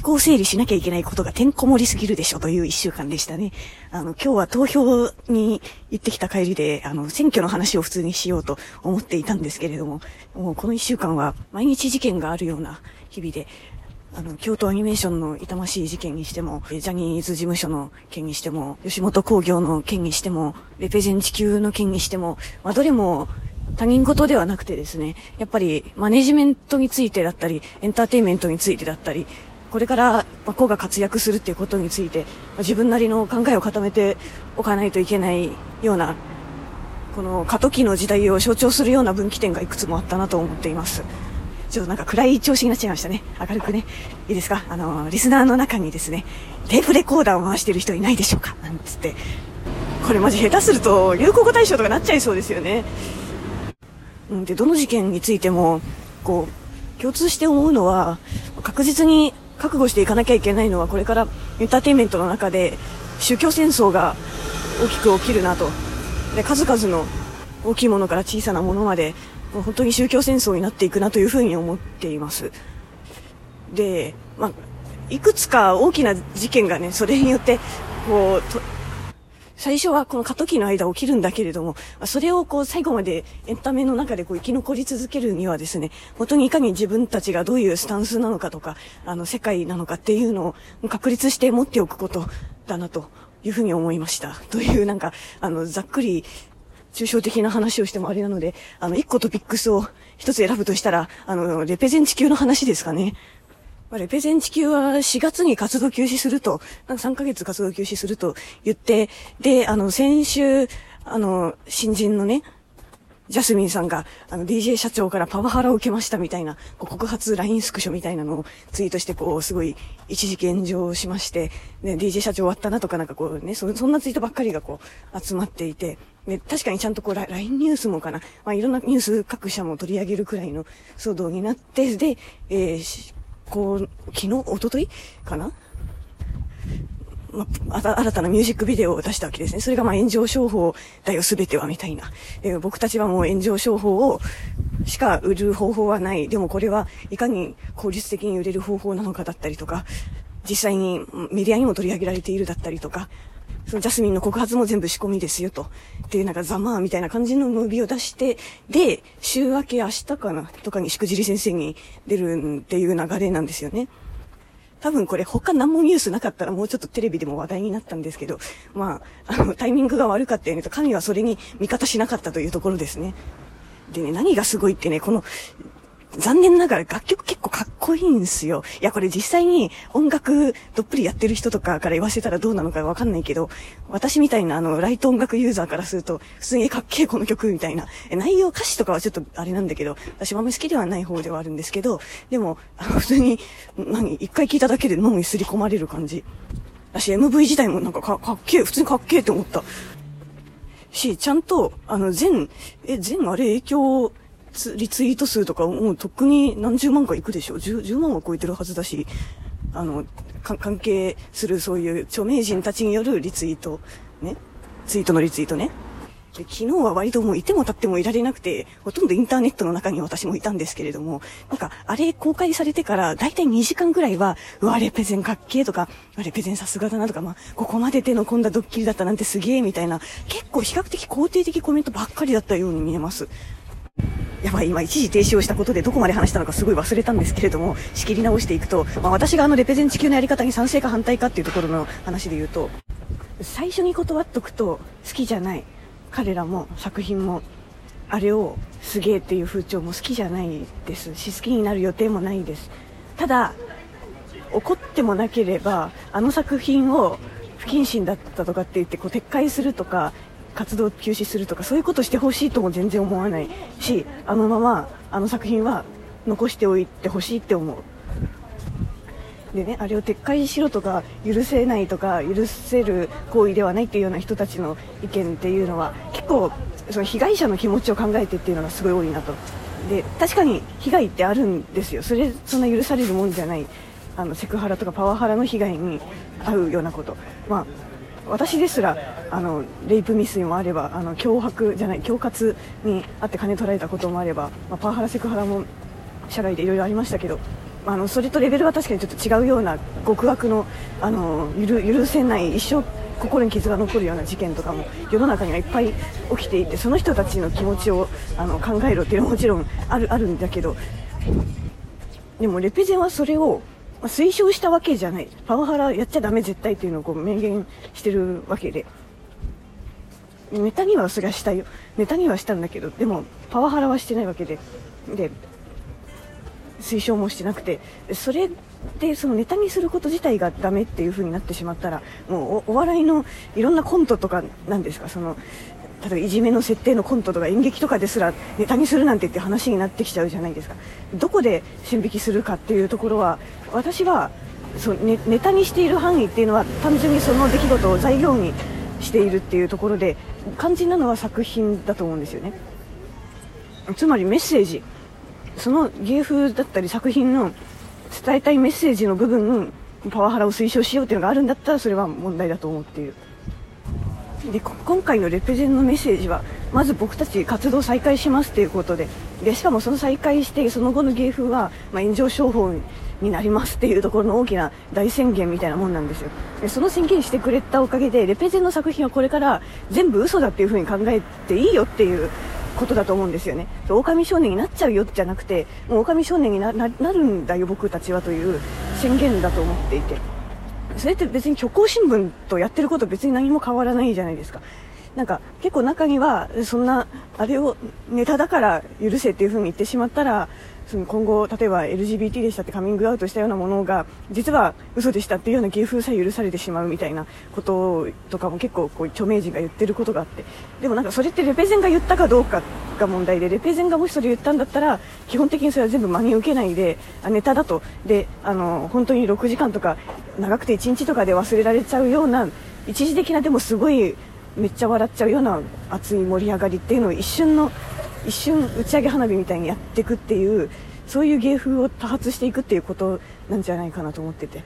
思考整理しなきゃいけないことがてんこ盛りすぎるでしょという一週間でしたね。あの、今日は投票に行ってきた帰りで、あの、選挙の話を普通にしようと思っていたんですけれども、もうこの一週間は毎日事件があるような日々で、あの、京都アニメーションの痛ましい事件にしても、ジャニーズ事務所の件にしても、吉本興業の件にしても、レペゼン地球の件にしても、まあ、どれも他人事ではなくてですね、やっぱりマネジメントについてだったり、エンターテインメントについてだったり、これから子が活躍するっていうことについて、自分なりの考えを固めておかないといけないような、この過渡期の時代を象徴するような分岐点がいくつもあったなと思っています。ちょっとなんか暗い調子になっちゃいましたね。明るくね。いいですか？あの、リスナーの中にですね、テープレコーダーを回してる人いないでしょうか？なんつって。これマジ下手すると流行語大賞とかなっちゃいそうですよね。うんで、どの事件についても、こう、共通して思うのは、確実に覚悟していかなきゃいけないのは、これからエンターテインメントの中で宗教戦争が大きく起きるなと。で、数々の大きいものから小さなものまで、もう本当に宗教戦争になっていくなというふうに思っています。で、まあ、いくつか大きな事件がね、それによって、こう、最初はこの過渡期の間起きるんだけれども、それをこう最後までエンタメの中でこう生き残り続けるにはですね、本当にいかに自分たちがどういうスタンスなのかとか、あの世界なのかっていうのを確立して持っておくことだなというふうに思いました。というなんか、あの、ざっくり抽象的な話をしてもあれなので、あの、一個トピックスを一つ選ぶとしたら、あの、レペゼン地球の話ですかね。まあ、レペゼン地球は4月に活動休止すると、なんか3ヶ月活動休止すると言って、で、あの、先週、あの、新人のね、ジャスミンさんが、あの、DJ 社長からパワハラを受けましたみたいな、こう告発 LINE スクショみたいなのをツイートして、こう、すごい、一時炎上しまして、ね、DJ 社長終わったなとかなんかこうね、そそんなツイートばっかりがこう、集まっていて、ね、確かにちゃんとこう、LINE ニュースもかな、まあ、いろんなニュース各社も取り上げるくらいの騒動になって、で、えー、こう、昨日、一昨日かな？まあ、新たなミュージックビデオを出したわけですね。それがまあ炎上商法だよ、すべては、みたいな。僕たちはもう炎上商法をしか売る方法はない。でもこれはいかに効率的に売れる方法なのかだったりとか、実際にメディアにも取り上げられているだったりとか、そのジャスミンの告発も全部仕込みですよと。っていうなんかざまあみたいな感じのムービーを出して、で、週明け明日かなとかにしくじり先生に出るっていう流れなんですよね。多分これ他何もニュースなかったらもうちょっとテレビでも話題になったんですけど、まあ、あの、タイミングが悪かったよねと、神はそれに味方しなかったというところですね。でね、何がすごいってね、この、残念ながら楽曲結構かっこいいんすよ。いや、これ実際に音楽どっぷりやってる人とかから言わせたらどうなのかわかんないけど、私みたいなあの、ライト音楽ユーザーからすると、普通にかっけえこの曲みたいな。え内容歌詞とかはちょっとあれなんだけど、私はあんまり好きではない方ではあるんですけど、でも、あの、普通に、何、一回聞いただけで脳にすり込まれる感じ。私 MV 自体もなんかかかっけえ、普通にかっけえって思った。し、ちゃんと、あの、全、え、全あれ影響リツイート数とかもうとっくに何十万かいくでしょ 10, 10万は超えてるはずだし、あの、関係するそういう著名人たちによるリツイート、ね。ツイートのリツイートね。で昨日は割ともういても立ってもいられなくて、ほとんどインターネットの中に私もいたんですけれども、なんか、あれ公開されてから、だいたい2時間ぐらいは、うわ、レペゼンかっけーとか、レペゼンさすがだなとか、まあ、ここまで手の込んだドッキリだったなんてすげーみたいな、結構比較的肯定的コメントばっかりだったように見えます。やばい、今一時停止をしたことでどこまで話したのかすごい忘れたんですけれども、仕切り直していくと、まあ、私があのレペゼン地球のやり方に賛成か反対かっていうところの話で言うと、最初に断っとくと好きじゃない。彼らも作品も、あれをすげえっていう風潮も好きじゃないですし、好きになる予定もないです。ただ、怒ってもなければ、あの作品を不謹慎だったとかって言ってこう撤回するとか活動休止するとかそういうことしてほしいとも全然思わないしあのままあの作品は残しておいてほしいって思う。でねあれを撤回しろとか許せないとか許せる行為ではないっていうような人たちの意見っていうのは結構その被害者の気持ちを考えてっていうのがすごい多いなと。で確かに被害ってあるんですよ。それそんな許されるもんじゃない。あのセクハラとかパワハラの被害に遭うようなこと。まあ私ですらあのレイプ未遂もあればあの脅迫じゃない恐喝にあって金取られたこともあれば、まあ、パワハラセクハラも社外でいろいろありましたけどあのそれとレベルは確かにちょっと違うような極悪のあの許許せない一生心に傷が残るような事件とかも世の中にはいっぱい起きていてその人たちの気持ちをあの考えろっていうのはもちろんあるあるんだけどでもレペゼンはそれを推奨したわけじゃない。パワハラやっちゃダメ絶対っていうのをこう明言してるわけで。ネタにはそりゃしたよ。ネタにはしたんだけどでもパワハラはしてないわけで。で推奨もしてなくて。それでそのネタにすること自体がダメっていう風になってしまったらもうお笑いのいろんなコントとかなんですか？その例えばいじめの設定のコントとか演劇とかですらネタにするなんてって話になってきちゃうじゃないですか。どこで線引きするかっていうところは私はそうネネタにしている範囲っていうのは単純にその出来事を材料にしているっていうところで肝心なのは作品だと思うんですよね。つまりメッセージ。その芸風だったり作品の伝えたいメッセージの部分パワハラを推奨しようっていうのがあるんだったらそれは問題だと思っている。で今回のレペゼンのメッセージはまず僕たち活動再開しますということででしかもその再開してその後の芸風は、まあ、炎上商法になりますっていうところの大きな大宣言みたいなもんなんですよ。でその宣言してくれたおかげでレペゼンの作品はこれから全部嘘だっていう風に考えていいよっていうことだと思うんですよね。狼少年になっちゃうよじゃなくてもう狼少年になるんだよ僕たちはという宣言だと思っていて。それって別に虚構新聞とやってること別に何も変わらないじゃないですか。なんか結構中にはそんなあれをネタだから許せっていう風に言ってしまったらその今後例えば LGBT でしたってカミングアウトしたようなものが実は嘘でしたっていうような芸風さえ許されてしまうみたいなこととかも結構こう著名人が言ってることがあって。でもなんかそれってレペゼンが言ったかどうかが問題でレペゼンがもしそれ言ったんだったら基本的にそれは全部真に受けないであネタだと。であの本当に6時間とか長くて1日とかで忘れられちゃうような一時的なでもすごいめっちゃ笑っちゃうような熱い盛り上がりっていうのを一瞬の一瞬打ち上げ花火みたいにやっていくっていうそういう芸風を多発していくっていうことなんじゃないかなと思ってて。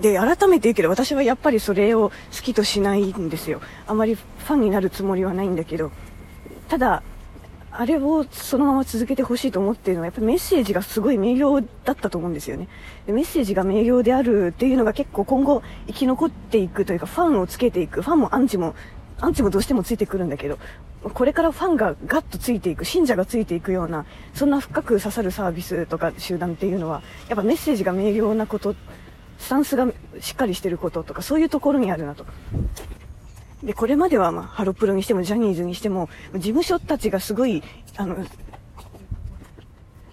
で改めて言うけど私はやっぱりそれを好きとしないんですよ。あまりファンになるつもりはないんだけどただあれをそのまま続けてほしいと思っているのはやっぱりメッセージがすごい明瞭だったと思うんですよね。メッセージが明瞭であるっていうのが結構今後生き残っていくというかファンをつけていくファンもアンチもアンチもどうしてもついてくるんだけどこれからファンがガッとついていく信者がついていくようなそんな深く刺さるサービスとか集団っていうのはやっぱメッセージが明瞭なことスタンスがしっかりしてることとかそういうところにあるなと。で、これまでは、まあ、ハロプロにしても、ジャニーズにしても、事務所たちがすごい、あの、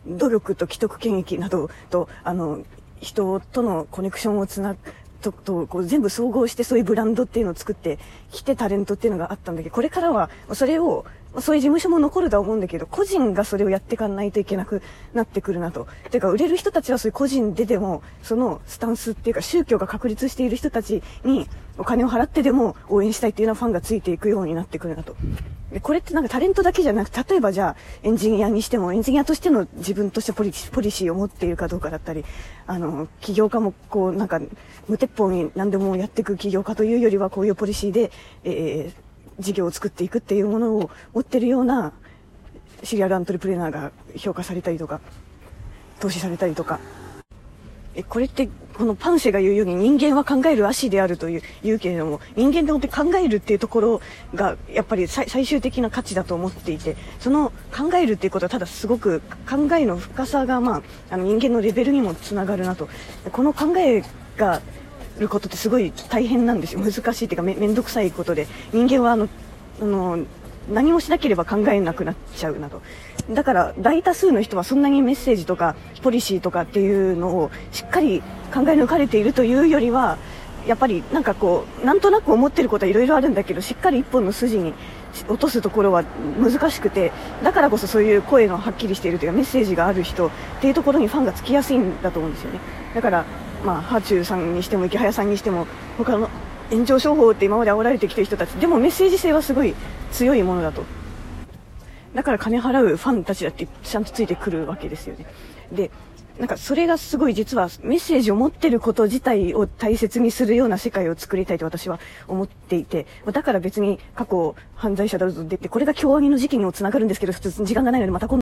努力と既得権益などと、あの、人とのコネクションをつなぐと、と、こう全部総合してそういうブランドっていうのを作ってきてタレントっていうのがあったんだけど、これからはそれを、そういう事務所も残ると思うんだけど、個人がそれをやっていかないといけなくなってくるなと。てか、売れる人たちはそういう個人ででも、そのスタンスっていうか、宗教が確立している人たちにお金を払ってでも応援したいっていうようなファンがついていくようになってくるなと。で、これってなんかタレントだけじゃなく、例えばじゃあ、エンジニアにしても、エンジニアとしての自分としてポリポリシーを持っているかどうかだったり、あの、起業家もこう、なんか、無鉄砲に何でもやっていく起業家というよりは、こういうポリシーで、えー、事業を作っていくっていうものを持ってるようなシリアルアントレプレーナーが評価されたりとか、投資されたりとか。え、これって、このパンセが言うように人間は考える足であるという言うけれども、人間で本当に考えるっていうところが、やっぱり最終的な価値だと思っていて、その考えるっていうことはただすごく考えの深さが、まあ、あの人間のレベルにもつながるなと。この考えが、ることってすごい大変なんですよ。難しいっていうかめ面倒くさいことで。人間はあのあの何もしなければ考えなくなっちゃうなと。だから大多数の人はそんなにメッセージとかポリシーとかっていうのをしっかり考え抜かれているというよりはやっぱりなんかこうなんとなく思ってることはいろいろあるんだけどしっかり一本の筋に落とすところは難しくてだからこそそういう声のはっきりしているというかメッセージがある人っていうところにファンがつきやすいんだと思うんですよね。だからまあ、ハーチューさんにしても池早さんにしても他の炎上商法って今まで煽られてきてる人たちでもメッセージ性はすごい強いものだと。だから金払うファンたちだってちゃんとついてくるわけですよね。でなんかそれがすごい実はメッセージを持ってること自体を大切にするような世界を作りたいと私は思っていて、だから別に過去犯罪者だと出て、これが京アニの時期にも繋がるんですけど、普通時間がないのでまた今度